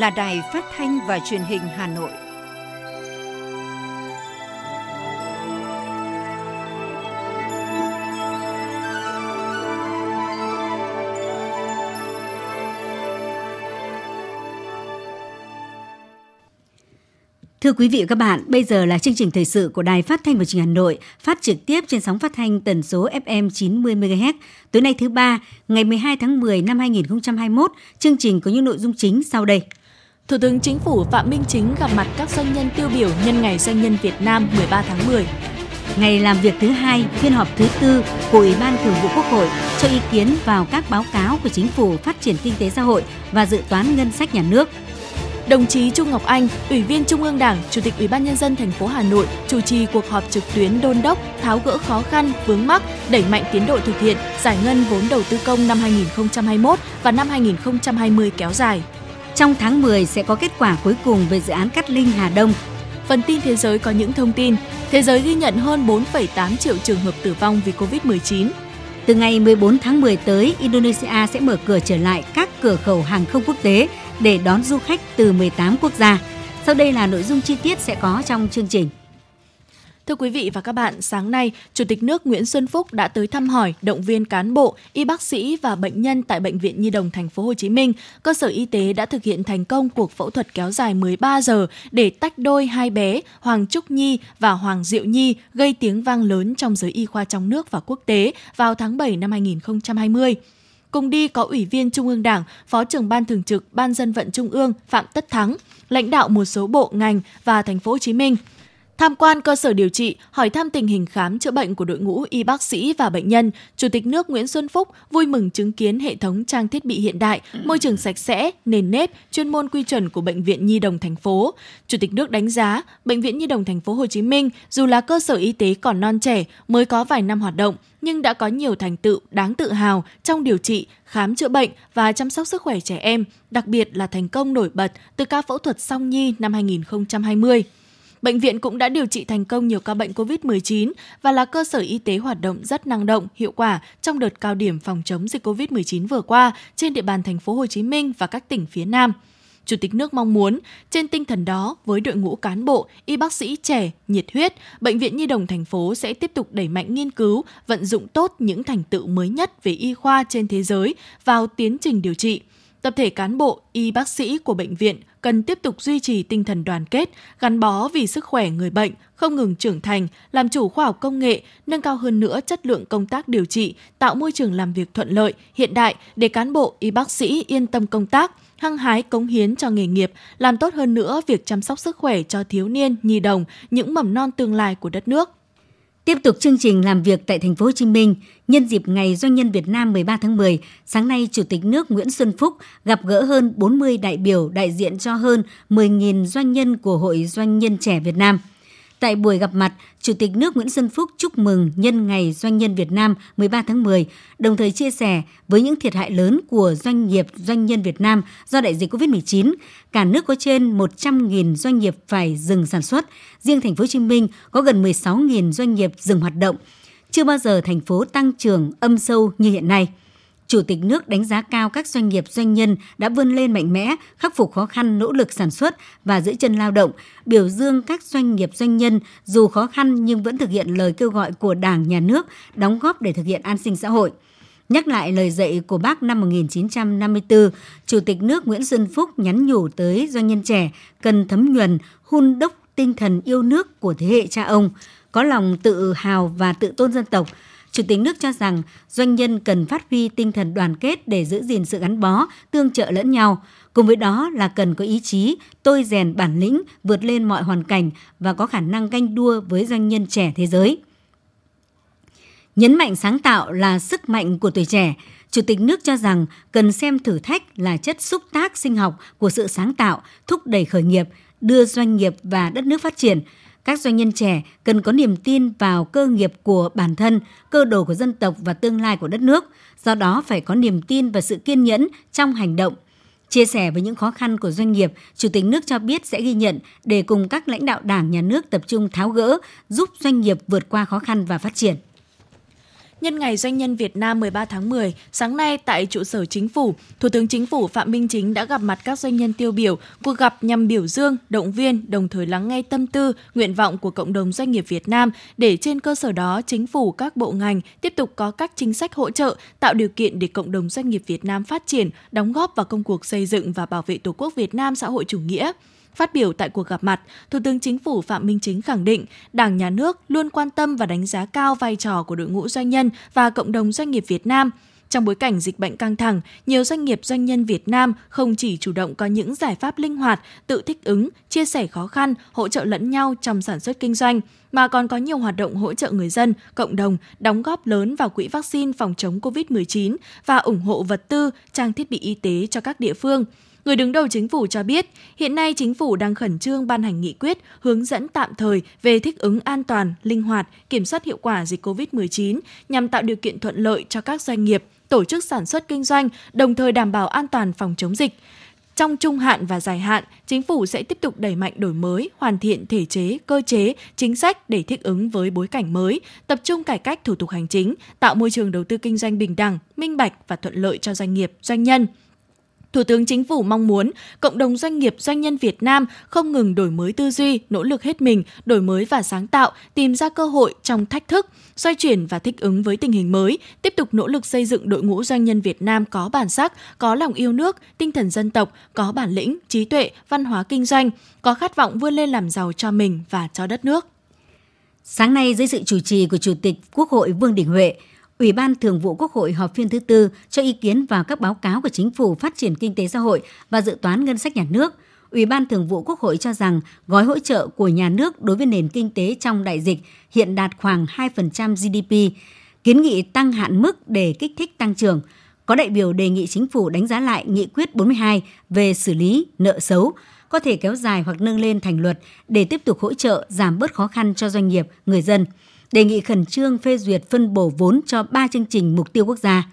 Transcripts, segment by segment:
là Đài Phát thanh và Truyền hình Hà Nội. Thưa quý vị và các bạn, bây giờ là chương trình thời sự của Đài Phát thanh và Truyền hình Hà Nội, phát trực tiếp trên sóng phát thanh tần số FM 90 MHz. Tối nay thứ ba, ngày 12 tháng 10 năm 2021, chương trình có những nội dung chính sau đây. Thủ tướng Chính phủ Phạm Minh Chính gặp mặt các doanh nhân tiêu biểu nhân ngày doanh nhân Việt Nam 13 tháng 10. Ngày làm việc thứ hai, phiên họp thứ tư của Ủy ban Thường vụ Quốc hội cho ý kiến vào các báo cáo của Chính phủ phát triển kinh tế xã hội và dự toán ngân sách nhà nước. Đồng chí Trung Ngọc Anh, Ủy viên Trung ương Đảng, Chủ tịch Ủy ban nhân dân thành phố Hà Nội chủ trì cuộc họp trực tuyến đôn đốc, tháo gỡ khó khăn, vướng mắc, đẩy mạnh tiến độ thực hiện giải ngân vốn đầu tư công năm 2021 và năm 2020 kéo dài. Trong tháng 10 sẽ có kết quả cuối cùng về dự án Cát Linh Hà Đông. Phần tin thế giới có những thông tin. Thế giới ghi nhận hơn 4,8 triệu trường hợp tử vong vì Covid-19. Từ ngày 14 tháng 10 tới, Indonesia sẽ mở cửa trở lại các cửa khẩu hàng không quốc tế để đón du khách từ 18 quốc gia. Sau đây là nội dung chi tiết sẽ có trong chương trình. Thưa quý vị và các bạn, sáng nay, Chủ tịch nước Nguyễn Xuân Phúc đã tới thăm hỏi, động viên cán bộ, y bác sĩ và bệnh nhân tại bệnh viện Nhi đồng thành phố Hồ Chí Minh. Cơ sở y tế đã thực hiện thành công cuộc phẫu thuật kéo dài 13 giờ để tách đôi hai bé Hoàng Trúc Nhi và Hoàng Diệu Nhi gây tiếng vang lớn trong giới y khoa trong nước và quốc tế vào tháng 7 năm 2020. Cùng đi có Ủy viên Trung ương Đảng, Phó trưởng Ban Thường trực Ban Dân vận Trung ương Phạm Tất Thắng, lãnh đạo một số bộ ngành và thành phố Hồ Chí Minh. Tham quan cơ sở điều trị, hỏi thăm tình hình khám chữa bệnh của đội ngũ y bác sĩ và bệnh nhân, Chủ tịch nước Nguyễn Xuân Phúc vui mừng chứng kiến hệ thống trang thiết bị hiện đại, môi trường sạch sẽ, nền nếp, chuyên môn quy chuẩn của bệnh viện Nhi đồng thành phố. Chủ tịch nước đánh giá, bệnh viện Nhi đồng thành phố Hồ Chí Minh dù là cơ sở y tế còn non trẻ, mới có vài năm hoạt động, nhưng đã có nhiều thành tựu đáng tự hào trong điều trị, khám chữa bệnh và chăm sóc sức khỏe trẻ em, đặc biệt là thành công nổi bật từ ca phẫu thuật song nhi năm 2020. Bệnh viện cũng đã điều trị thành công nhiều ca bệnh COVID-19 và là cơ sở y tế hoạt động rất năng động, hiệu quả trong đợt cao điểm phòng chống dịch COVID-19 vừa qua trên địa bàn thành phố Hồ Chí Minh và các tỉnh phía Nam. Chủ tịch nước mong muốn, trên tinh thần đó, với đội ngũ cán bộ, y bác sĩ trẻ, nhiệt huyết, Bệnh viện Nhi đồng thành phố sẽ tiếp tục đẩy mạnh nghiên cứu, vận dụng tốt những thành tựu mới nhất về y khoa trên thế giới vào tiến trình điều trị. Tập thể cán bộ, y bác sĩ của bệnh viện cần tiếp tục duy trì tinh thần đoàn kết, gắn bó vì sức khỏe người bệnh, không ngừng trưởng thành, làm chủ khoa học công nghệ, nâng cao hơn nữa chất lượng công tác điều trị, tạo môi trường làm việc thuận lợi, hiện đại để cán bộ, y bác sĩ yên tâm công tác, hăng hái cống hiến cho nghề nghiệp, làm tốt hơn nữa việc chăm sóc sức khỏe cho thiếu niên, nhi đồng, những mầm non tương lai của đất nước. Tiếp tục chương trình làm việc tại thành phố Hồ Chí Minh, nhân dịp Ngày Doanh nhân Việt Nam 13 tháng 10, sáng nay Chủ tịch nước Nguyễn Xuân Phúc gặp gỡ hơn 40 đại biểu đại diện cho hơn 10.000 doanh nhân của Hội Doanh nhân trẻ Việt Nam – Tại buổi gặp mặt, Chủ tịch nước Nguyễn Xuân Phúc chúc mừng nhân ngày Doanh nhân Việt Nam 13 tháng 10, đồng thời chia sẻ với những thiệt hại lớn của doanh nghiệp doanh nhân Việt Nam do đại dịch COVID-19, cả nước có trên 100.000 doanh nghiệp phải dừng sản xuất, riêng thành phố Hồ Chí Minh có gần 16.000 doanh nghiệp dừng hoạt động. Chưa bao giờ thành phố tăng trưởng âm sâu như hiện nay. Chủ tịch nước đánh giá cao các doanh nghiệp doanh nhân đã vươn lên mạnh mẽ, khắc phục khó khăn, nỗ lực sản xuất và giữ chân lao động, biểu dương các doanh nghiệp doanh nhân dù khó khăn nhưng vẫn thực hiện lời kêu gọi của Đảng, Nhà nước đóng góp để thực hiện an sinh xã hội. Nhắc lại lời dạy của bác năm 1954, Chủ tịch nước Nguyễn Xuân Phúc nhắn nhủ tới doanh nhân trẻ cần thấm nhuần, hun đúc tinh thần yêu nước của thế hệ cha ông, có lòng tự hào và tự tôn dân tộc, Chủ tịch nước cho rằng doanh nhân cần phát huy tinh thần đoàn kết để giữ gìn sự gắn bó, tương trợ lẫn nhau. Cùng với đó là cần có ý chí, tôi rèn bản lĩnh, vượt lên mọi hoàn cảnh và có khả năng ganh đua với doanh nhân trẻ thế giới. Nhấn mạnh sáng tạo là sức mạnh của tuổi trẻ, Chủ tịch nước cho rằng cần xem thử thách là chất xúc tác sinh học của sự sáng tạo, thúc đẩy khởi nghiệp, đưa doanh nghiệp và đất nước phát triển – các doanh nhân trẻ cần có niềm tin vào cơ nghiệp của bản thân, cơ đồ của dân tộc và tương lai của đất nước, do đó phải có niềm tin và sự kiên nhẫn trong hành động. Chia sẻ với những khó khăn của doanh nghiệp, Chủ tịch nước cho biết sẽ ghi nhận để cùng các lãnh đạo Đảng, Nhà nước tập trung tháo gỡ, giúp doanh nghiệp vượt qua khó khăn và phát triển. Nhân ngày Doanh nhân Việt Nam 13 tháng 10, sáng nay tại trụ sở Chính phủ, Thủ tướng Chính phủ Phạm Minh Chính đã gặp mặt các doanh nhân tiêu biểu. Cuộc gặp nhằm biểu dương, động viên, đồng thời lắng nghe tâm tư, nguyện vọng của cộng đồng doanh nghiệp Việt Nam để trên cơ sở đó Chính phủ các bộ ngành tiếp tục có các chính sách hỗ trợ, tạo điều kiện để cộng đồng doanh nghiệp Việt Nam phát triển, đóng góp vào công cuộc xây dựng và bảo vệ Tổ quốc Việt Nam xã hội chủ nghĩa. Phát biểu tại cuộc gặp mặt, Thủ tướng Chính phủ Phạm Minh Chính khẳng định Đảng, Nhà nước luôn quan tâm và đánh giá cao vai trò của đội ngũ doanh nhân và cộng đồng doanh nghiệp Việt Nam. Trong bối cảnh dịch bệnh căng thẳng, nhiều doanh nghiệp doanh nhân Việt Nam không chỉ chủ động có những giải pháp linh hoạt, tự thích ứng, chia sẻ khó khăn, hỗ trợ lẫn nhau trong sản xuất kinh doanh, mà còn có nhiều hoạt động hỗ trợ người dân, cộng đồng, đóng góp lớn vào quỹ vaccine phòng chống COVID-19 và ủng hộ vật tư, trang thiết bị y tế cho các địa phương. Người đứng đầu chính phủ cho biết, hiện nay chính phủ đang khẩn trương ban hành nghị quyết hướng dẫn tạm thời về thích ứng an toàn, linh hoạt, kiểm soát hiệu quả dịch COVID-19 nhằm tạo điều kiện thuận lợi cho các doanh nghiệp, tổ chức sản xuất kinh doanh, đồng thời đảm bảo an toàn phòng chống dịch. Trong trung hạn và dài hạn, chính phủ sẽ tiếp tục đẩy mạnh đổi mới, hoàn thiện thể chế, cơ chế, chính sách để thích ứng với bối cảnh mới, tập trung cải cách thủ tục hành chính, tạo môi trường đầu tư kinh doanh bình đẳng, minh bạch và thuận lợi cho doanh nghiệp, doanh nhân. Thủ tướng Chính phủ mong muốn cộng đồng doanh nghiệp doanh nhân Việt Nam không ngừng đổi mới tư duy, nỗ lực hết mình, đổi mới và sáng tạo, tìm ra cơ hội trong thách thức, xoay chuyển và thích ứng với tình hình mới, tiếp tục nỗ lực xây dựng đội ngũ doanh nhân Việt Nam có bản sắc, có lòng yêu nước, tinh thần dân tộc, có bản lĩnh, trí tuệ, văn hóa kinh doanh, có khát vọng vươn lên làm giàu cho mình và cho đất nước. Sáng nay dưới sự chủ trì của Chủ tịch Quốc hội Vương Đình Huệ, Ủy ban Thường vụ Quốc hội họp phiên thứ tư cho ý kiến vào các báo cáo của Chính phủ phát triển kinh tế xã hội và dự toán ngân sách nhà nước. Ủy ban Thường vụ Quốc hội cho rằng gói hỗ trợ của nhà nước đối với nền kinh tế trong đại dịch hiện đạt khoảng 2% GDP, kiến nghị tăng hạn mức để kích thích tăng trưởng. Có đại biểu đề nghị chính phủ đánh giá lại nghị quyết 42 về xử lý nợ xấu, có thể kéo dài hoặc nâng lên thành luật để tiếp tục hỗ trợ giảm bớt khó khăn cho doanh nghiệp, người dân – đề nghị khẩn trương phê duyệt phân bổ vốn cho 3 chương trình mục tiêu quốc gia.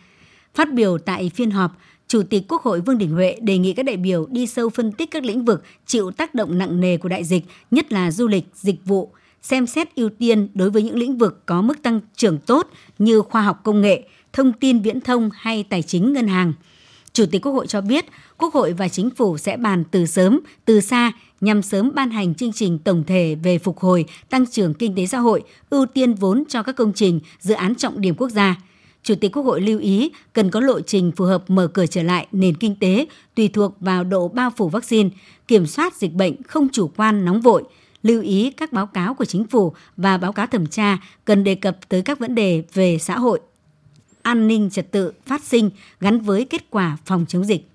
Phát biểu tại phiên họp, Chủ tịch Quốc hội Vương Đình Huệ đề nghị các đại biểu đi sâu phân tích các lĩnh vực chịu tác động nặng nề của đại dịch, nhất là du lịch, dịch vụ, xem xét ưu tiên đối với những lĩnh vực có mức tăng trưởng tốt như khoa học công nghệ, thông tin viễn thông hay tài chính ngân hàng. Chủ tịch Quốc hội cho biết, Quốc hội và Chính phủ sẽ bàn từ sớm, từ xa nhằm sớm ban hành chương trình tổng thể về phục hồi, tăng trưởng kinh tế xã hội, ưu tiên vốn cho các công trình, dự án trọng điểm quốc gia. Chủ tịch Quốc hội lưu ý cần có lộ trình phù hợp mở cửa trở lại nền kinh tế tùy thuộc vào độ bao phủ vaccine, kiểm soát dịch bệnh không chủ quan nóng vội, lưu ý các báo cáo của chính phủ và báo cáo thẩm tra cần đề cập tới các vấn đề về xã hội, an ninh trật tự phát sinh gắn với kết quả phòng chống dịch.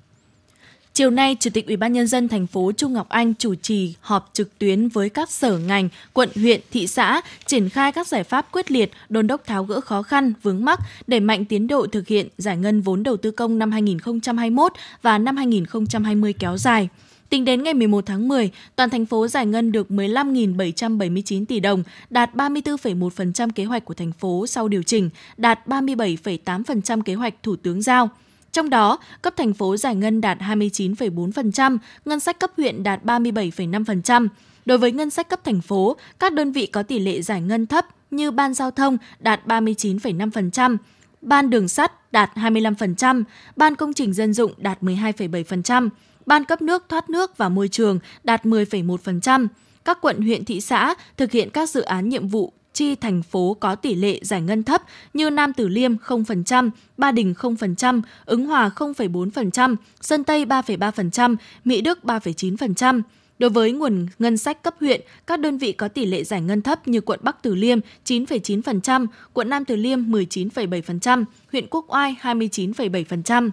Chiều nay, Chủ tịch Ủy ban nhân dân thành phố Trung Ngọc Anh chủ trì họp trực tuyến với các sở ngành, quận, huyện, thị xã triển khai các giải pháp quyết liệt, đôn đốc tháo gỡ khó khăn, vướng mắc, đẩy mạnh tiến độ thực hiện giải ngân vốn đầu tư công năm 2021 và năm 2020 kéo dài. Tính đến ngày 11 tháng 10, toàn thành phố giải ngân được 15.779 tỷ đồng, đạt 34,1% kế hoạch của thành phố sau điều chỉnh, đạt 37,8% kế hoạch Thủ tướng giao. Trong đó, cấp thành phố giải ngân đạt 29,4%, ngân sách cấp huyện đạt 37,5%. Đối với ngân sách cấp thành phố, các đơn vị có tỷ lệ giải ngân thấp như ban giao thông đạt 39,5%, ban đường sắt đạt 25%, ban công trình dân dụng đạt 12,7%, ban cấp nước thoát nước và môi trường đạt 10,1%. Các quận huyện thị xã thực hiện các dự án nhiệm vụ chi thành phố có tỷ lệ giải ngân thấp như Nam Tử Liêm 0%, Ba Đình 0%, Ứng Hòa 0,4%, Sơn Tây 3,3%, Mỹ Đức 3,9%. Đối với nguồn ngân sách cấp huyện, các đơn vị có tỷ lệ giải ngân thấp như quận Bắc Từ Liêm 9,9%, quận Nam Từ Liêm 19,7%, huyện Quốc Oai 29,7%.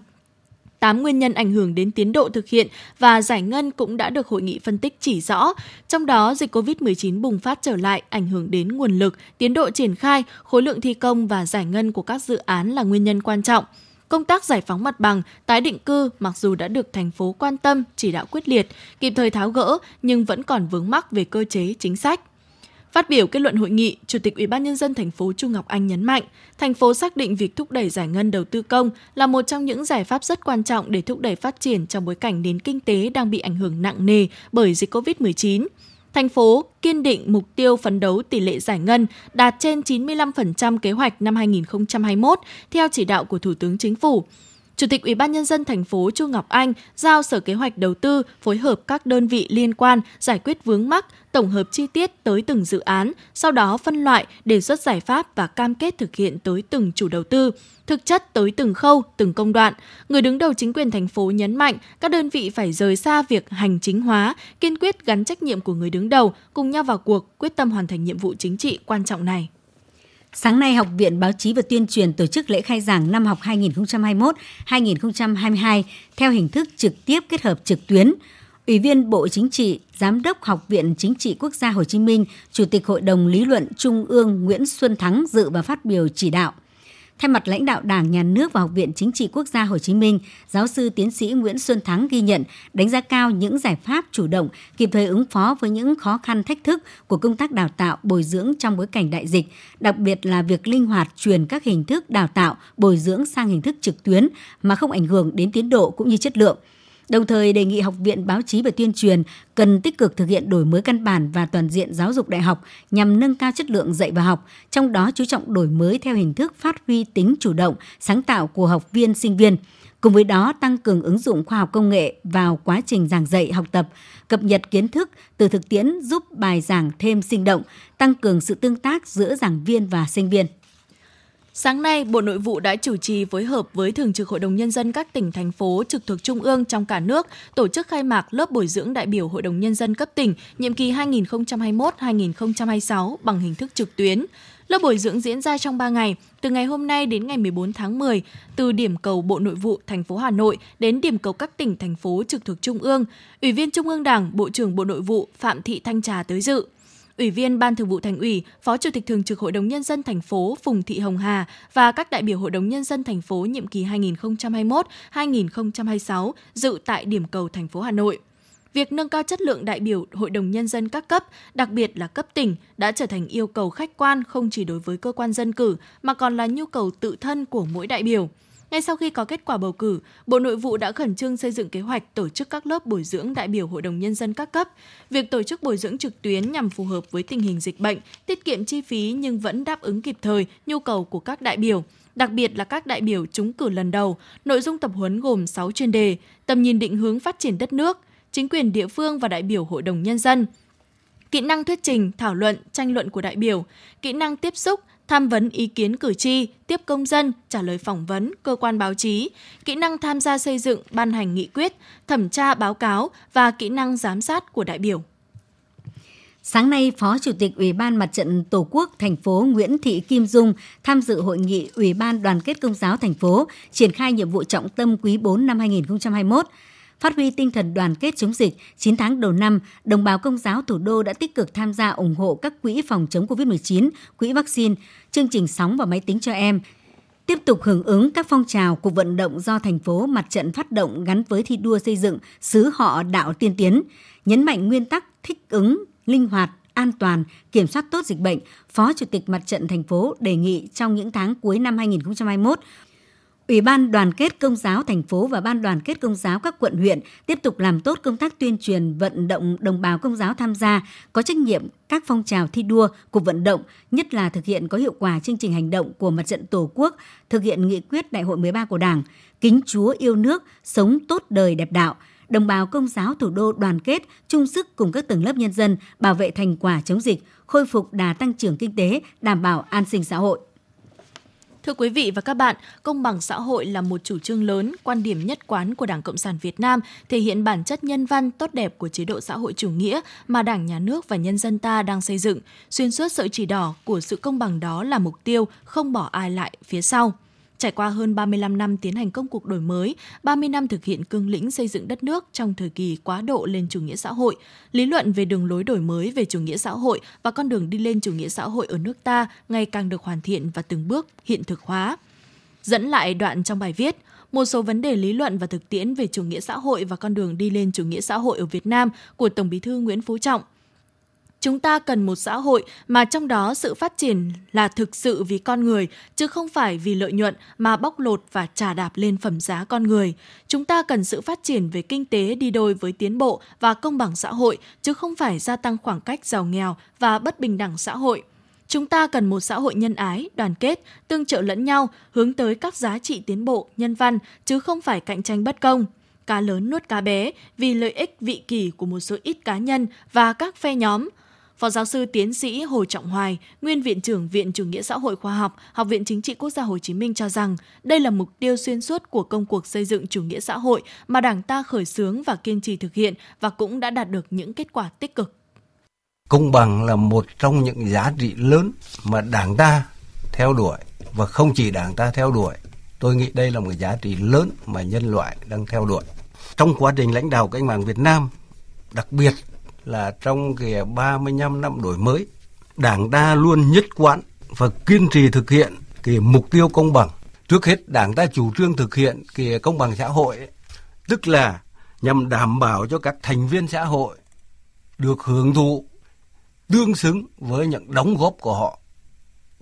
8 nguyên nhân ảnh hưởng đến tiến độ thực hiện và giải ngân cũng đã được hội nghị phân tích chỉ rõ. Trong đó, dịch COVID-19 bùng phát trở lại ảnh hưởng đến nguồn lực, tiến độ triển khai, khối lượng thi công và giải ngân của các dự án là nguyên nhân quan trọng. Công tác giải phóng mặt bằng, tái định cư mặc dù đã được thành phố quan tâm, chỉ đạo quyết liệt, kịp thời tháo gỡ nhưng vẫn còn vướng mắc về cơ chế chính sách. Phát biểu kết luận hội nghị, Chủ tịch Ủy ban nhân dân thành phố Chu Ngọc Anh nhấn mạnh, thành phố xác định việc thúc đẩy giải ngân đầu tư công là một trong những giải pháp rất quan trọng để thúc đẩy phát triển trong bối cảnh nền kinh tế đang bị ảnh hưởng nặng nề bởi dịch COVID-19. Thành phố kiên định mục tiêu phấn đấu tỷ lệ giải ngân đạt trên 95% kế hoạch năm 2021 theo chỉ đạo của Thủ tướng Chính phủ. Chủ tịch Ủy ban nhân dân thành phố Chu Ngọc Anh giao Sở Kế hoạch Đầu tư phối hợp các đơn vị liên quan giải quyết vướng mắc, tổng hợp chi tiết tới từng dự án, sau đó phân loại, đề xuất giải pháp và cam kết thực hiện tới từng chủ đầu tư, thực chất tới từng khâu, từng công đoạn. Người đứng đầu chính quyền thành phố nhấn mạnh các đơn vị phải rời xa việc hành chính hóa, kiên quyết gắn trách nhiệm của người đứng đầu, cùng nhau vào cuộc, quyết tâm hoàn thành nhiệm vụ chính trị quan trọng này. Sáng nay, Học viện Báo chí và Tuyên truyền tổ chức lễ khai giảng năm học 2021-2022 theo hình thức trực tiếp kết hợp trực tuyến. Ủy viên Bộ Chính trị, Giám đốc Học viện Chính trị Quốc gia Hồ Chí Minh, Chủ tịch Hội đồng Lý luận Trung ương Nguyễn Xuân Thắng dự và phát biểu chỉ đạo – Thay mặt lãnh đạo Đảng, Nhà nước và Học viện Chính trị Quốc gia Hồ Chí Minh, giáo sư tiến sĩ Nguyễn Xuân Thắng ghi nhận, đánh giá cao những giải pháp chủ động, kịp thời ứng phó với những khó khăn thách thức của công tác đào tạo, bồi dưỡng trong bối cảnh đại dịch, đặc biệt là việc linh hoạt truyền các hình thức đào tạo, bồi dưỡng sang hình thức trực tuyến mà không ảnh hưởng đến tiến độ cũng như chất lượng – đồng thời đề nghị Học viện Báo chí và Tuyên truyền cần tích cực thực hiện đổi mới căn bản và toàn diện giáo dục đại học nhằm nâng cao chất lượng dạy và học, trong đó chú trọng đổi mới theo hình thức phát huy tính chủ động, sáng tạo của học viên, sinh viên. Cùng với đó, tăng cường ứng dụng khoa học công nghệ vào quá trình giảng dạy học tập, cập nhật kiến thức từ thực tiễn giúp bài giảng thêm sinh động, tăng cường sự tương tác giữa giảng viên và sinh viên. Sáng nay, Bộ Nội vụ đã chủ trì phối hợp với Thường trực Hội đồng Nhân dân các tỉnh, thành phố trực thuộc Trung ương trong cả nước tổ chức khai mạc lớp bồi dưỡng đại biểu Hội đồng Nhân dân cấp tỉnh nhiệm kỳ 2021-2026 bằng hình thức trực tuyến. Lớp bồi dưỡng diễn ra trong 3 ngày, từ ngày hôm nay đến ngày 14 tháng 10, từ điểm cầu Bộ Nội vụ thành phố Hà Nội đến điểm cầu các tỉnh, thành phố trực thuộc Trung ương. Ủy viên Trung ương Đảng, Bộ trưởng Bộ Nội vụ Phạm Thị Thanh Trà tới dự. Ủy viên Ban Thường vụ Thành ủy, Phó Chủ tịch Thường trực Hội đồng nhân dân thành phố Phùng Thị Hồng Hà và các đại biểu Hội đồng nhân dân thành phố nhiệm kỳ 2021-2026 dự tại điểm cầu thành phố Hà Nội. Việc nâng cao chất lượng đại biểu Hội đồng Nhân dân các cấp, đặc biệt là cấp tỉnh, đã trở thành yêu cầu khách quan không chỉ đối với cơ quan dân cử mà còn là nhu cầu tự thân của mỗi đại biểu. Ngay sau khi có kết quả bầu cử, Bộ Nội vụ đã khẩn trương xây dựng kế hoạch tổ chức các lớp bồi dưỡng đại biểu Hội đồng Nhân dân các cấp. Việc tổ chức bồi dưỡng trực tuyến nhằm phù hợp với tình hình dịch bệnh, tiết kiệm chi phí nhưng vẫn đáp ứng kịp thời nhu cầu của các đại biểu đặc biệt là các đại biểu trúng cử lần đầu. Nội dung tập huấn gồm 6 chuyên đề, tầm nhìn định hướng phát triển đất nước, chính quyền địa phương và đại biểu Hội đồng Nhân dân, kỹ năng thuyết trình, thảo luận, tranh luận của đại biểu, kỹ năng tiếp xúc, tham vấn ý kiến cử tri, tiếp công dân, trả lời phỏng vấn, cơ quan báo chí, kỹ năng tham gia xây dựng, ban hành nghị quyết, thẩm tra báo cáo và kỹ năng giám sát của đại biểu. Sáng nay, Phó Chủ tịch Ủy ban Mặt trận Tổ quốc thành phố Nguyễn Thị Kim Dung tham dự hội nghị Ủy ban Đoàn kết Công giáo thành phố triển khai nhiệm vụ trọng tâm quý 4 năm 2021 Phát huy tinh thần đoàn kết chống dịch, 9 tháng đầu năm, đồng bào công giáo thủ đô đã tích cực tham gia ủng hộ các quỹ phòng chống COVID-19, quỹ vaccine, chương trình sóng và máy tính cho em, tiếp tục hưởng ứng các phong trào cuộc vận động do thành phố mặt trận phát động gắn với thi đua xây dựng xứ họ đạo tiên tiến, nhấn mạnh nguyên tắc thích ứng, linh hoạt, an toàn, kiểm soát tốt dịch bệnh, Phó Chủ tịch Mặt trận thành phố đề nghị trong những tháng cuối năm 2021, Ủy ban Đoàn kết Công giáo thành phố và Ban Đoàn kết Công giáo các quận huyện tiếp tục làm tốt công tác tuyên truyền vận động đồng bào công giáo tham gia, có trách nhiệm các phong trào thi đua, cuộc vận động, nhất là thực hiện có hiệu quả chương trình hành động của Mặt trận Tổ quốc, thực hiện nghị quyết Đại hội 13 của Đảng, kính Chúa yêu nước, sống tốt đời đẹp đạo, đồng bào công giáo thủ đô đoàn kết, chung sức cùng các tầng lớp nhân dân bảo vệ thành quả chống dịch, khôi phục đà tăng trưởng kinh tế, đảm bảo an sinh xã hội. Thưa quý vị và các bạn, công bằng xã hội là một chủ trương lớn, quan điểm nhất quán của Đảng Cộng sản Việt Nam, thể hiện bản chất nhân văn tốt đẹp của chế độ xã hội chủ nghĩa mà Đảng, Nhà nước và nhân dân ta đang xây dựng. Xuyên suốt sợi chỉ đỏ của sự công bằng đó là mục tiêu không bỏ ai lại phía sau. Trải qua hơn 35 năm tiến hành công cuộc đổi mới, 30 năm thực hiện cương lĩnh xây dựng đất nước trong thời kỳ quá độ lên chủ nghĩa xã hội, lý luận về đường lối đổi mới về chủ nghĩa xã hội và con đường đi lên chủ nghĩa xã hội ở nước ta ngày càng được hoàn thiện và từng bước hiện thực hóa. Dẫn lại đoạn trong bài viết, một số vấn đề lý luận và thực tiễn về chủ nghĩa xã hội và con đường đi lên chủ nghĩa xã hội ở Việt Nam của Tổng Bí thư Nguyễn Phú Trọng – Chúng ta cần một xã hội mà trong đó sự phát triển là thực sự vì con người, chứ không phải vì lợi nhuận mà bóc lột và trả đạp lên phẩm giá con người. Chúng ta cần sự phát triển về kinh tế đi đôi với tiến bộ và công bằng xã hội, chứ không phải gia tăng khoảng cách giàu nghèo và bất bình đẳng xã hội. Chúng ta cần một xã hội nhân ái, đoàn kết, tương trợ lẫn nhau, hướng tới các giá trị tiến bộ, nhân văn, chứ không phải cạnh tranh bất công cá lớn nuốt cá bé vì lợi ích vị kỷ của một số ít cá nhân và các phe nhóm. Phó giáo sư tiến sĩ Hồ Trọng Hoài, nguyên viện trưởng Viện Chủ nghĩa xã hội khoa học, Học viện Chính trị Quốc gia Hồ Chí Minh cho rằng đây là mục tiêu xuyên suốt của công cuộc xây dựng chủ nghĩa xã hội mà Đảng ta khởi xướng và kiên trì thực hiện và cũng đã đạt được những kết quả tích cực. Công bằng là một trong những giá trị lớn mà Đảng ta theo đuổi và không chỉ Đảng ta theo đuổi. Tôi nghĩ đây là một giá trị lớn mà nhân loại đang theo đuổi. Trong quá trình lãnh đạo cách mạng Việt Nam, đặc biệt là trong cái 35 năm đổi mới, Đảng ta luôn nhất quán và kiên trì thực hiện cái mục tiêu công bằng. Trước hết, Đảng ta chủ trương thực hiện cái công bằng xã hội, tức là nhằm đảm bảo cho các thành viên xã hội được hưởng thụ tương xứng với những đóng góp của họ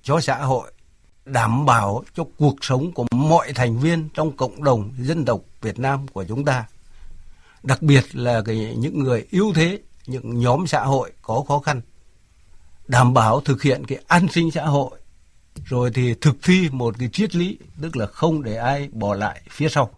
cho xã hội, đảm bảo cho cuộc sống của mọi thành viên trong cộng đồng dân tộc Việt Nam của chúng ta. Đặc biệt là cái, những người yếu thế những nhóm xã hội có khó khăn, đảm bảo thực hiện cái an sinh xã hội, rồi thì thực thi một cái triết lý, tức là không để ai bỏ lại phía sau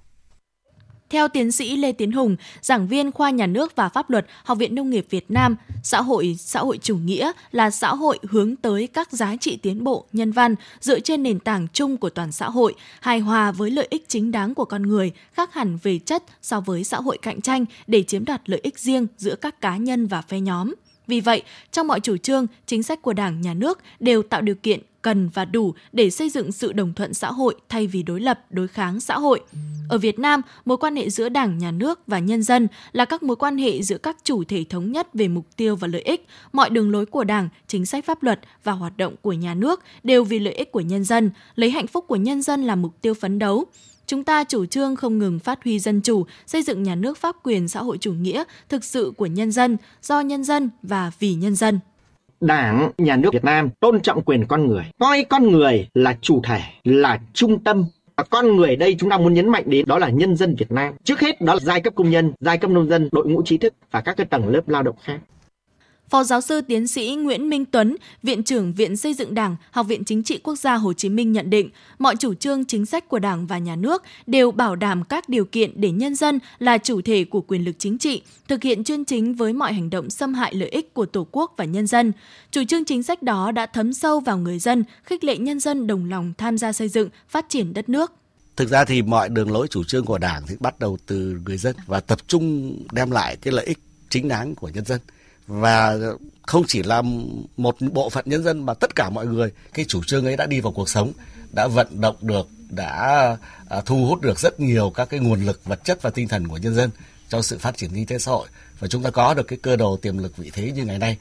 theo tiến sĩ Lê Tiến Hùng, giảng viên khoa nhà nước và pháp luật Học viện Nông nghiệp Việt Nam, xã hội xã hội chủ nghĩa là xã hội hướng tới các giá trị tiến bộ nhân văn dựa trên nền tảng chung của toàn xã hội, hài hòa với lợi ích chính đáng của con người, khác hẳn về chất so với xã hội cạnh tranh để chiếm đoạt lợi ích riêng giữa các cá nhân và phe nhóm. Vì vậy, trong mọi chủ trương, chính sách của Đảng, Nhà nước đều tạo điều kiện cần và đủ để xây dựng sự đồng thuận xã hội thay vì đối lập, đối kháng xã hội. Ở Việt Nam, mối quan hệ giữa Đảng, Nhà nước và nhân dân là các mối quan hệ giữa các chủ thể thống nhất về mục tiêu và lợi ích. Mọi đường lối của Đảng, chính sách pháp luật và hoạt động của nhà nước đều vì lợi ích của nhân dân, lấy hạnh phúc của nhân dân là mục tiêu phấn đấu. Chúng ta chủ trương không ngừng phát huy dân chủ, xây dựng nhà nước pháp quyền xã hội chủ nghĩa thực sự của nhân dân, do nhân dân và vì nhân dân. Đảng, Nhà nước Việt Nam tôn trọng quyền con người, coi con người là chủ thể, là trung tâm con người đây chúng ta muốn nhấn mạnh đến đó là nhân dân Việt Nam. Trước hết đó là giai cấp công nhân, giai cấp nông dân, đội ngũ trí thức và các cái tầng lớp lao động khác. Phó giáo sư tiến sĩ Nguyễn Minh Tuấn, Viện trưởng Viện Xây dựng Đảng, Học viện Chính trị Quốc gia Hồ Chí Minh nhận định, mọi chủ trương chính sách của Đảng và Nhà nước đều bảo đảm các điều kiện để nhân dân là chủ thể của quyền lực chính trị, thực hiện chuyên chính với mọi hành động xâm hại lợi ích của Tổ quốc và nhân dân. Chủ trương chính sách đó đã thấm sâu vào người dân, khích lệ nhân dân đồng lòng tham gia xây dựng, phát triển đất nước. Thực ra thì mọi đường lối chủ trương của Đảng thì bắt đầu từ người dân và tập trung đem lại cái lợi ích chính đáng của nhân dân và không chỉ là một bộ phận nhân dân mà tất cả mọi người, cái chủ trương ấy đã đi vào cuộc sống, đã vận động được, đã à, thu hút được rất nhiều các cái nguồn lực, vật chất và tinh thần của nhân dân cho sự phát triển kinh tế xã hội. Và chúng ta có được cái cơ đồ tiềm lực vị thế như ngày nay.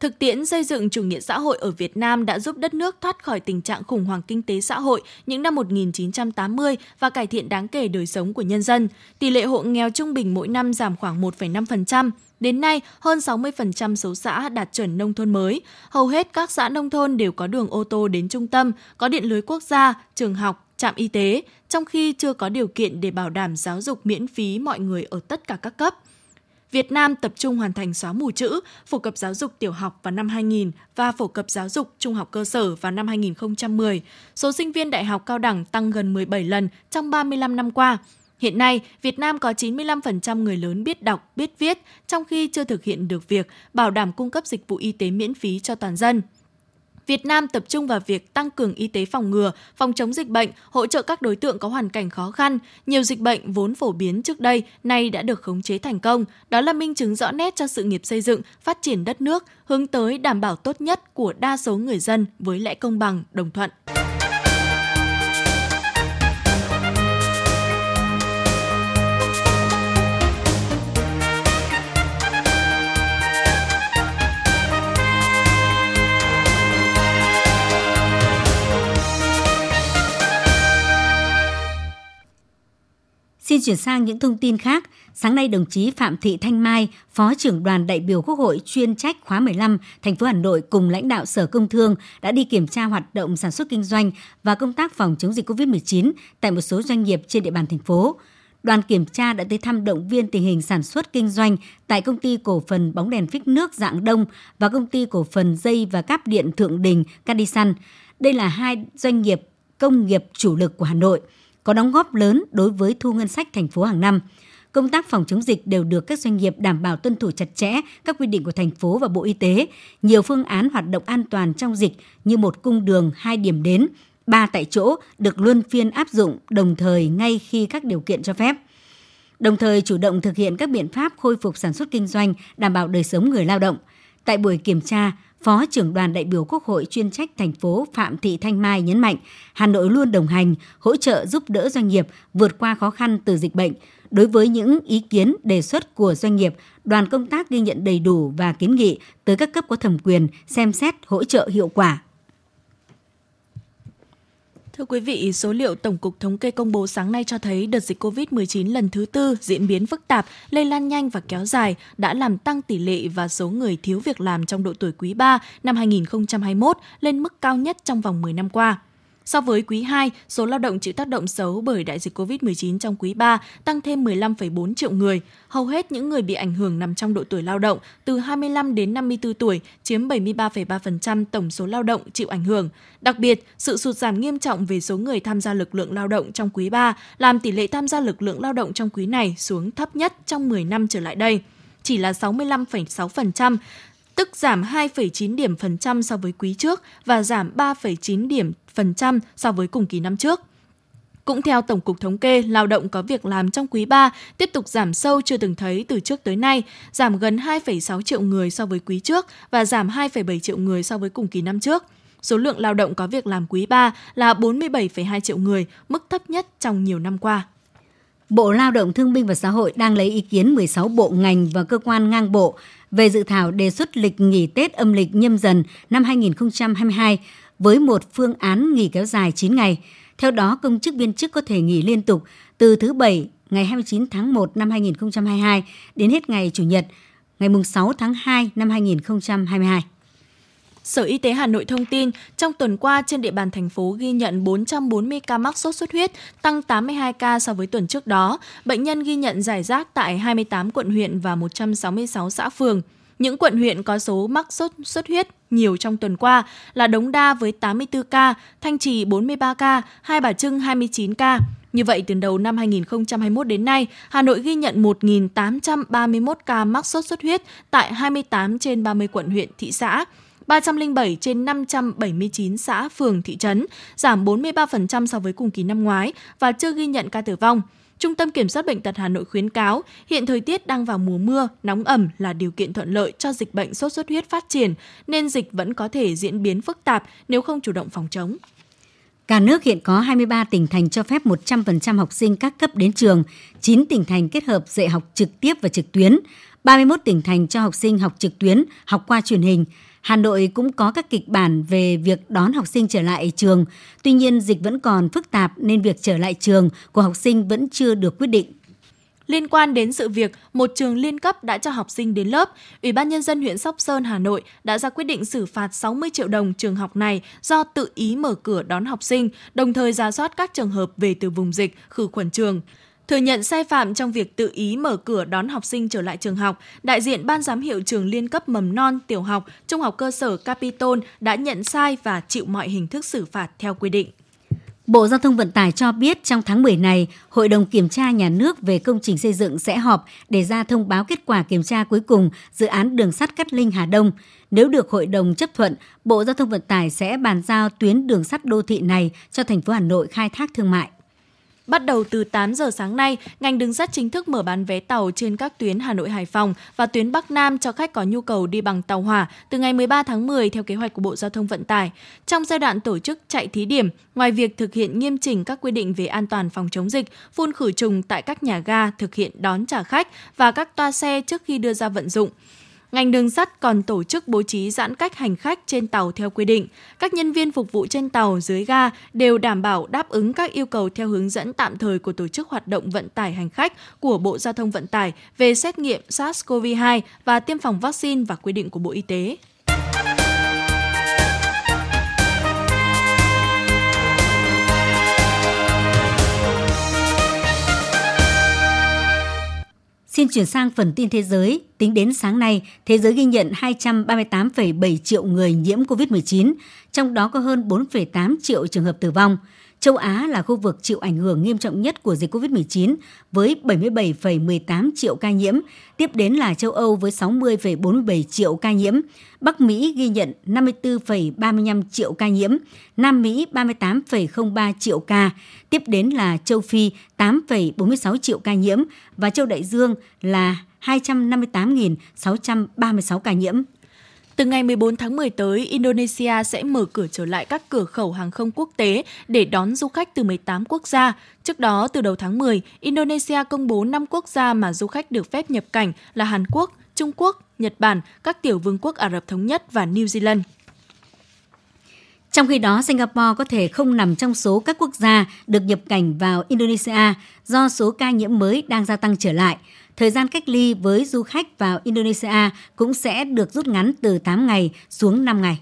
Thực tiễn xây dựng chủ nghĩa xã hội ở Việt Nam đã giúp đất nước thoát khỏi tình trạng khủng hoảng kinh tế xã hội những năm 1980 và cải thiện đáng kể đời sống của nhân dân. Tỷ lệ hộ nghèo trung bình mỗi năm giảm khoảng 1,5%. Đến nay, hơn 60% số xã đạt chuẩn nông thôn mới. Hầu hết các xã nông thôn đều có đường ô tô đến trung tâm, có điện lưới quốc gia, trường học, trạm y tế, trong khi chưa có điều kiện để bảo đảm giáo dục miễn phí mọi người ở tất cả các cấp. Việt Nam tập trung hoàn thành xóa mù chữ, phổ cập giáo dục tiểu học vào năm 2000 và phổ cập giáo dục trung học cơ sở vào năm 2010. Số sinh viên đại học cao đẳng tăng gần 17 lần trong 35 năm qua. Hiện nay, Việt Nam có 95% người lớn biết đọc, biết viết, trong khi chưa thực hiện được việc bảo đảm cung cấp dịch vụ y tế miễn phí cho toàn dân. Việt Nam tập trung vào việc tăng cường y tế phòng ngừa, phòng chống dịch bệnh, hỗ trợ các đối tượng có hoàn cảnh khó khăn. Nhiều dịch bệnh vốn phổ biến trước đây nay đã được khống chế thành công. Đó là minh chứng rõ nét cho sự nghiệp xây dựng, phát triển đất nước, hướng tới đảm bảo tốt nhất của đa số người dân với lẽ công bằng, đồng thuận. Xin chuyển sang những thông tin khác. Sáng nay, đồng chí Phạm Thị Thanh Mai, Phó trưởng đoàn đại biểu Quốc hội chuyên trách khóa 15, thành phố Hà Nội cùng lãnh đạo Sở Công Thương đã đi kiểm tra hoạt động sản xuất kinh doanh và công tác phòng chống dịch COVID-19 tại một số doanh nghiệp trên địa bàn thành phố. Đoàn kiểm tra đã tới thăm động viên tình hình sản xuất kinh doanh tại công ty cổ phần bóng đèn phích nước dạng đông và công ty cổ phần dây và cáp điện Thượng Đình Cadisan. Đây là hai doanh nghiệp công nghiệp chủ lực của Hà Nội, có đóng góp lớn đối với thu ngân sách thành phố hàng năm. Công tác phòng chống dịch đều được các doanh nghiệp đảm bảo tuân thủ chặt chẽ các quy định của thành phố và Bộ Y tế. Nhiều phương án hoạt động an toàn trong dịch như một cung đường, hai điểm đến, ba tại chỗ được luân phiên áp dụng đồng thời ngay khi các điều kiện cho phép. Đồng thời chủ động thực hiện các biện pháp khôi phục sản xuất kinh doanh, đảm bảo đời sống người lao động. Tại buổi kiểm tra, Phó trưởng đoàn đại biểu Quốc hội chuyên trách thành phố Phạm Thị Thanh Mai nhấn mạnh, Hà Nội luôn đồng hành, hỗ trợ giúp đỡ doanh nghiệp vượt qua khó khăn từ dịch bệnh. Đối với những ý kiến đề xuất của doanh nghiệp, đoàn công tác ghi nhận đầy đủ và kiến nghị tới các cấp có thẩm quyền xem xét hỗ trợ hiệu quả. Thưa quý vị, số liệu Tổng cục Thống kê công bố sáng nay cho thấy đợt dịch COVID-19 lần thứ tư diễn biến phức tạp, lây lan nhanh và kéo dài đã làm tăng tỷ lệ và số người thiếu việc làm trong độ tuổi quý 3 năm 2021 lên mức cao nhất trong vòng 10 năm qua. So với quý 2, số lao động chịu tác động xấu bởi đại dịch COVID-19 trong quý 3 tăng thêm 15,4 triệu người. Hầu hết những người bị ảnh hưởng nằm trong độ tuổi lao động từ 25 đến 54 tuổi, chiếm 73,3% tổng số lao động chịu ảnh hưởng. Đặc biệt, sự sụt giảm nghiêm trọng về số người tham gia lực lượng lao động trong quý 3 làm tỷ lệ tham gia lực lượng lao động trong quý này xuống thấp nhất trong 10 năm trở lại đây chỉ là 65,6%, tức giảm 2,9 điểm phần trăm so với quý trước và giảm 3,9 điểm phần trăm so với cùng kỳ năm trước. Cũng theo Tổng cục Thống kê, lao động có việc làm trong quý 3 tiếp tục giảm sâu chưa từng thấy từ trước tới nay, giảm gần 2,6 triệu người so với quý trước và giảm 2,7 triệu người so với cùng kỳ năm trước. Số lượng lao động có việc làm quý 3 là 47,2 triệu người, mức thấp nhất trong nhiều năm qua. Bộ Lao động Thương binh và Xã hội đang lấy ý kiến 16 bộ ngành và cơ quan ngang bộ về dự thảo đề xuất lịch nghỉ Tết âm lịch nhâm dần năm 2022 với một phương án nghỉ kéo dài 9 ngày. Theo đó, công chức viên chức có thể nghỉ liên tục từ thứ Bảy ngày 29 tháng 1 năm 2022 đến hết ngày Chủ nhật ngày 6 tháng 2 năm 2022. Sở Y tế Hà Nội thông tin, trong tuần qua trên địa bàn thành phố ghi nhận 440 ca mắc sốt xuất huyết, tăng 82 ca so với tuần trước đó. Bệnh nhân ghi nhận giải rác tại 28 quận huyện và 166 xã phường. Những quận huyện có số mắc sốt xuất huyết nhiều trong tuần qua là Đống Đa với 84 ca, Thanh Trì 43 ca, Hai Bà Trưng 29 ca. Như vậy, từ đầu năm 2021 đến nay, Hà Nội ghi nhận 1.831 ca mắc sốt xuất huyết tại 28 trên 30 quận huyện, thị xã. 307 trên 579 xã, phường, thị trấn, giảm 43% so với cùng kỳ năm ngoái và chưa ghi nhận ca tử vong. Trung tâm Kiểm soát Bệnh tật Hà Nội khuyến cáo, hiện thời tiết đang vào mùa mưa, nóng ẩm là điều kiện thuận lợi cho dịch bệnh sốt xuất huyết phát triển, nên dịch vẫn có thể diễn biến phức tạp nếu không chủ động phòng chống. Cả nước hiện có 23 tỉnh thành cho phép 100% học sinh các cấp đến trường, 9 tỉnh thành kết hợp dạy học trực tiếp và trực tuyến, 31 tỉnh thành cho học sinh học trực tuyến, học qua truyền hình, Hà Nội cũng có các kịch bản về việc đón học sinh trở lại trường. Tuy nhiên, dịch vẫn còn phức tạp nên việc trở lại trường của học sinh vẫn chưa được quyết định. Liên quan đến sự việc một trường liên cấp đã cho học sinh đến lớp, Ủy ban Nhân dân huyện Sóc Sơn, Hà Nội đã ra quyết định xử phạt 60 triệu đồng trường học này do tự ý mở cửa đón học sinh, đồng thời ra soát các trường hợp về từ vùng dịch, khử khuẩn trường. Thừa nhận sai phạm trong việc tự ý mở cửa đón học sinh trở lại trường học, đại diện Ban giám hiệu trường liên cấp mầm non, tiểu học, trung học cơ sở Capitol đã nhận sai và chịu mọi hình thức xử phạt theo quy định. Bộ Giao thông Vận tải cho biết trong tháng 10 này, Hội đồng Kiểm tra Nhà nước về công trình xây dựng sẽ họp để ra thông báo kết quả kiểm tra cuối cùng dự án đường sắt Cát Linh Hà Đông. Nếu được Hội đồng chấp thuận, Bộ Giao thông Vận tải sẽ bàn giao tuyến đường sắt đô thị này cho thành phố Hà Nội khai thác thương mại. Bắt đầu từ 8 giờ sáng nay, ngành đường sắt chính thức mở bán vé tàu trên các tuyến Hà Nội Hải Phòng và tuyến Bắc Nam cho khách có nhu cầu đi bằng tàu hỏa từ ngày 13 tháng 10 theo kế hoạch của Bộ Giao thông Vận tải. Trong giai đoạn tổ chức chạy thí điểm, ngoài việc thực hiện nghiêm chỉnh các quy định về an toàn phòng chống dịch, phun khử trùng tại các nhà ga, thực hiện đón trả khách và các toa xe trước khi đưa ra vận dụng, ngành đường sắt còn tổ chức bố trí giãn cách hành khách trên tàu theo quy định. Các nhân viên phục vụ trên tàu dưới ga đều đảm bảo đáp ứng các yêu cầu theo hướng dẫn tạm thời của tổ chức hoạt động vận tải hành khách của Bộ Giao thông Vận tải về xét nghiệm SARS-CoV-2 và tiêm phòng vaccine và quy định của Bộ Y tế. Xin chuyển sang phần tin thế giới. Tính đến sáng nay, thế giới ghi nhận 238,7 triệu người nhiễm COVID-19, trong đó có hơn 4,8 triệu trường hợp tử vong. Châu Á là khu vực chịu ảnh hưởng nghiêm trọng nhất của dịch COVID-19 với 77,18 triệu ca nhiễm, tiếp đến là châu Âu với 60,47 triệu ca nhiễm, Bắc Mỹ ghi nhận 54,35 triệu ca nhiễm, Nam Mỹ 38,03 triệu ca, tiếp đến là châu Phi 8,46 triệu ca nhiễm và châu Đại Dương là 258.636 ca nhiễm. Từ ngày 14 tháng 10 tới, Indonesia sẽ mở cửa trở lại các cửa khẩu hàng không quốc tế để đón du khách từ 18 quốc gia. Trước đó, từ đầu tháng 10, Indonesia công bố 5 quốc gia mà du khách được phép nhập cảnh là Hàn Quốc, Trung Quốc, Nhật Bản, các tiểu vương quốc Ả Rập Thống Nhất và New Zealand. Trong khi đó, Singapore có thể không nằm trong số các quốc gia được nhập cảnh vào Indonesia do số ca nhiễm mới đang gia tăng trở lại. Thời gian cách ly với du khách vào Indonesia cũng sẽ được rút ngắn từ 8 ngày xuống 5 ngày.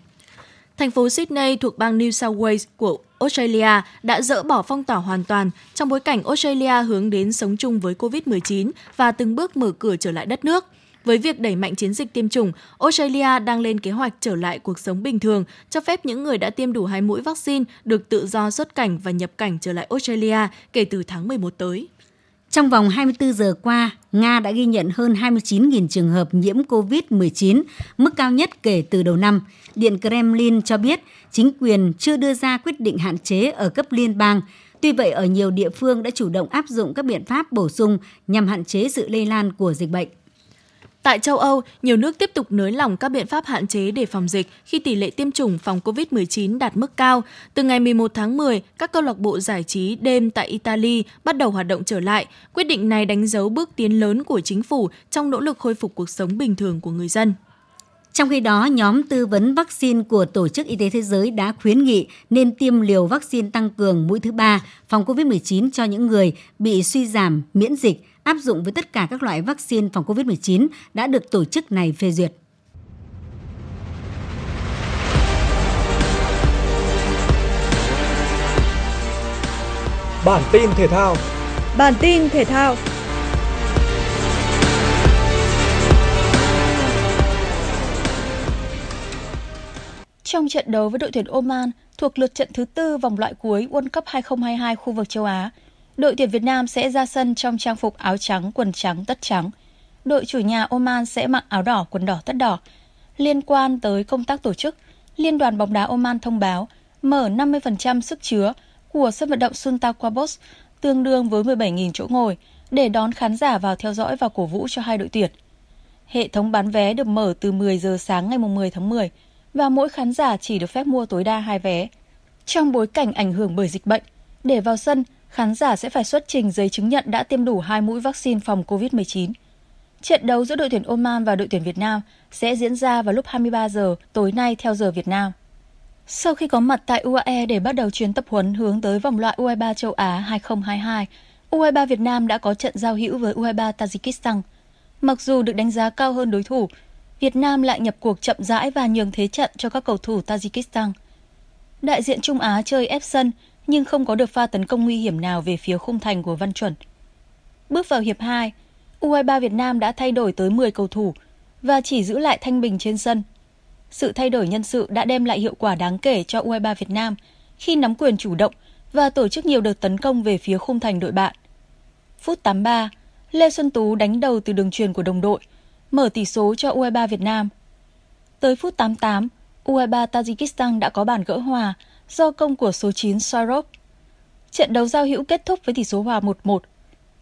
Thành phố Sydney thuộc bang New South Wales của Australia đã dỡ bỏ phong tỏa hoàn toàn trong bối cảnh Australia hướng đến sống chung với COVID-19 và từng bước mở cửa trở lại đất nước. Với việc đẩy mạnh chiến dịch tiêm chủng, Australia đang lên kế hoạch trở lại cuộc sống bình thường, cho phép những người đã tiêm đủ hai mũi vaccine được tự do xuất cảnh và nhập cảnh trở lại Australia kể từ tháng 11 tới. Trong vòng 24 giờ qua, Nga đã ghi nhận hơn 29.000 trường hợp nhiễm COVID-19, mức cao nhất kể từ đầu năm. Điện Kremlin cho biết chính quyền chưa đưa ra quyết định hạn chế ở cấp liên bang. Tuy vậy, ở nhiều địa phương đã chủ động áp dụng các biện pháp bổ sung nhằm hạn chế sự lây lan của dịch bệnh. Tại châu Âu, nhiều nước tiếp tục nới lỏng các biện pháp hạn chế để phòng dịch khi tỷ lệ tiêm chủng phòng COVID-19 đạt mức cao. Từ ngày 11 tháng 10, các câu lạc bộ giải trí đêm tại Italy bắt đầu hoạt động trở lại. Quyết định này đánh dấu bước tiến lớn của chính phủ trong nỗ lực khôi phục cuộc sống bình thường của người dân. Trong khi đó, nhóm tư vấn vaccine của Tổ chức Y tế Thế giới đã khuyến nghị nên tiêm liều vaccine tăng cường mũi thứ ba phòng COVID-19 cho những người bị suy giảm miễn dịch áp dụng với tất cả các loại vaccine phòng COVID-19 đã được tổ chức này phê duyệt. Bản tin thể thao Bản tin thể thao Trong trận đấu với đội tuyển Oman thuộc lượt trận thứ tư vòng loại cuối World Cup 2022 khu vực châu Á, đội tuyển Việt Nam sẽ ra sân trong trang phục áo trắng, quần trắng, tất trắng. Đội chủ nhà Oman sẽ mặc áo đỏ, quần đỏ, tất đỏ. Liên quan tới công tác tổ chức, Liên đoàn bóng đá Oman thông báo mở 50% sức chứa của sân vận động Sultan Qaboos, tương đương với 17.000 chỗ ngồi, để đón khán giả vào theo dõi và cổ vũ cho hai đội tuyển. Hệ thống bán vé được mở từ 10 giờ sáng ngày 10 tháng 10 và mỗi khán giả chỉ được phép mua tối đa hai vé. Trong bối cảnh ảnh hưởng bởi dịch bệnh, để vào sân, khán giả sẽ phải xuất trình giấy chứng nhận đã tiêm đủ hai mũi vaccine phòng COVID-19. Trận đấu giữa đội tuyển Oman và đội tuyển Việt Nam sẽ diễn ra vào lúc 23 giờ tối nay theo giờ Việt Nam. Sau khi có mặt tại UAE để bắt đầu chuyến tập huấn hướng tới vòng loại U23 châu Á 2022, U23 Việt Nam đã có trận giao hữu với U23 Tajikistan. Mặc dù được đánh giá cao hơn đối thủ, Việt Nam lại nhập cuộc chậm rãi và nhường thế trận cho các cầu thủ Tajikistan. Đại diện Trung Á chơi ép sân nhưng không có được pha tấn công nguy hiểm nào về phía khung thành của Văn Chuẩn. Bước vào hiệp 2, U23 Việt Nam đã thay đổi tới 10 cầu thủ và chỉ giữ lại Thanh Bình trên sân. Sự thay đổi nhân sự đã đem lại hiệu quả đáng kể cho U23 Việt Nam khi nắm quyền chủ động và tổ chức nhiều đợt tấn công về phía khung thành đội bạn. Phút 83, Lê Xuân Tú đánh đầu từ đường truyền của đồng đội, mở tỷ số cho U23 Việt Nam. Tới phút 88, U23 Tajikistan đã có bàn gỡ hòa do công của số 9 Sarov. Trận đấu giao hữu kết thúc với tỷ số hòa 1-1.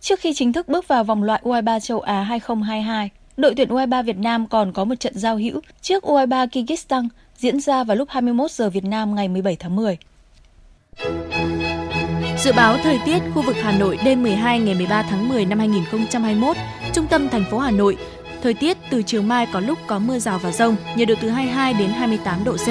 Trước khi chính thức bước vào vòng loại U23 châu Á 2022, đội tuyển U23 Việt Nam còn có một trận giao hữu trước U23 Kyrgyzstan diễn ra vào lúc 21 giờ Việt Nam ngày 17 tháng 10. Dự báo thời tiết khu vực Hà Nội đêm 12 ngày 13 tháng 10 năm 2021, trung tâm thành phố Hà Nội Thời tiết từ chiều mai có lúc có mưa rào và rông, nhiệt độ từ 22 đến 28 độ C.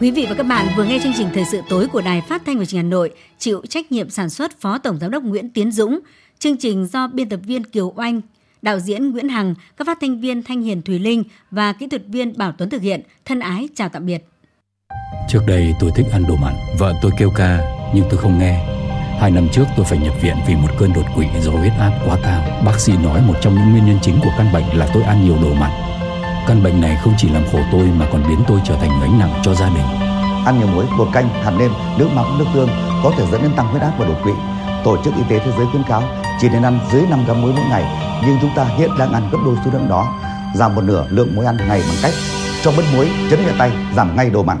Quý vị và các bạn vừa nghe chương trình Thời sự tối của Đài Phát thanh và Truyền hình Hà Nội, chịu trách nhiệm sản xuất Phó Tổng giám đốc Nguyễn Tiến Dũng, chương trình do biên tập viên Kiều Oanh, đạo diễn Nguyễn Hằng, các phát thanh viên Thanh Hiền Thùy Linh và kỹ thuật viên Bảo Tuấn thực hiện. Thân ái chào tạm biệt. Trước đây tôi thích ăn đồ mặn, vợ tôi kêu ca nhưng tôi không nghe. Hai năm trước tôi phải nhập viện vì một cơn đột quỵ do huyết áp quá cao. Bác sĩ nói một trong những nguyên nhân chính của căn bệnh là tôi ăn nhiều đồ mặn. Căn bệnh này không chỉ làm khổ tôi mà còn biến tôi trở thành gánh nặng cho gia đình. Ăn nhiều muối, bột canh, hạt nêm, nước mắm, nước tương có thể dẫn đến tăng huyết áp và đột quỵ. Tổ chức Y tế Thế giới khuyến cáo chỉ nên ăn dưới 5 gram muối mỗi ngày, nhưng chúng ta hiện đang ăn gấp đôi số lượng đó. Giảm một nửa lượng muối ăn ngày bằng cách cho bớt muối, chấn nhẹ tay, giảm ngay đồ mặn.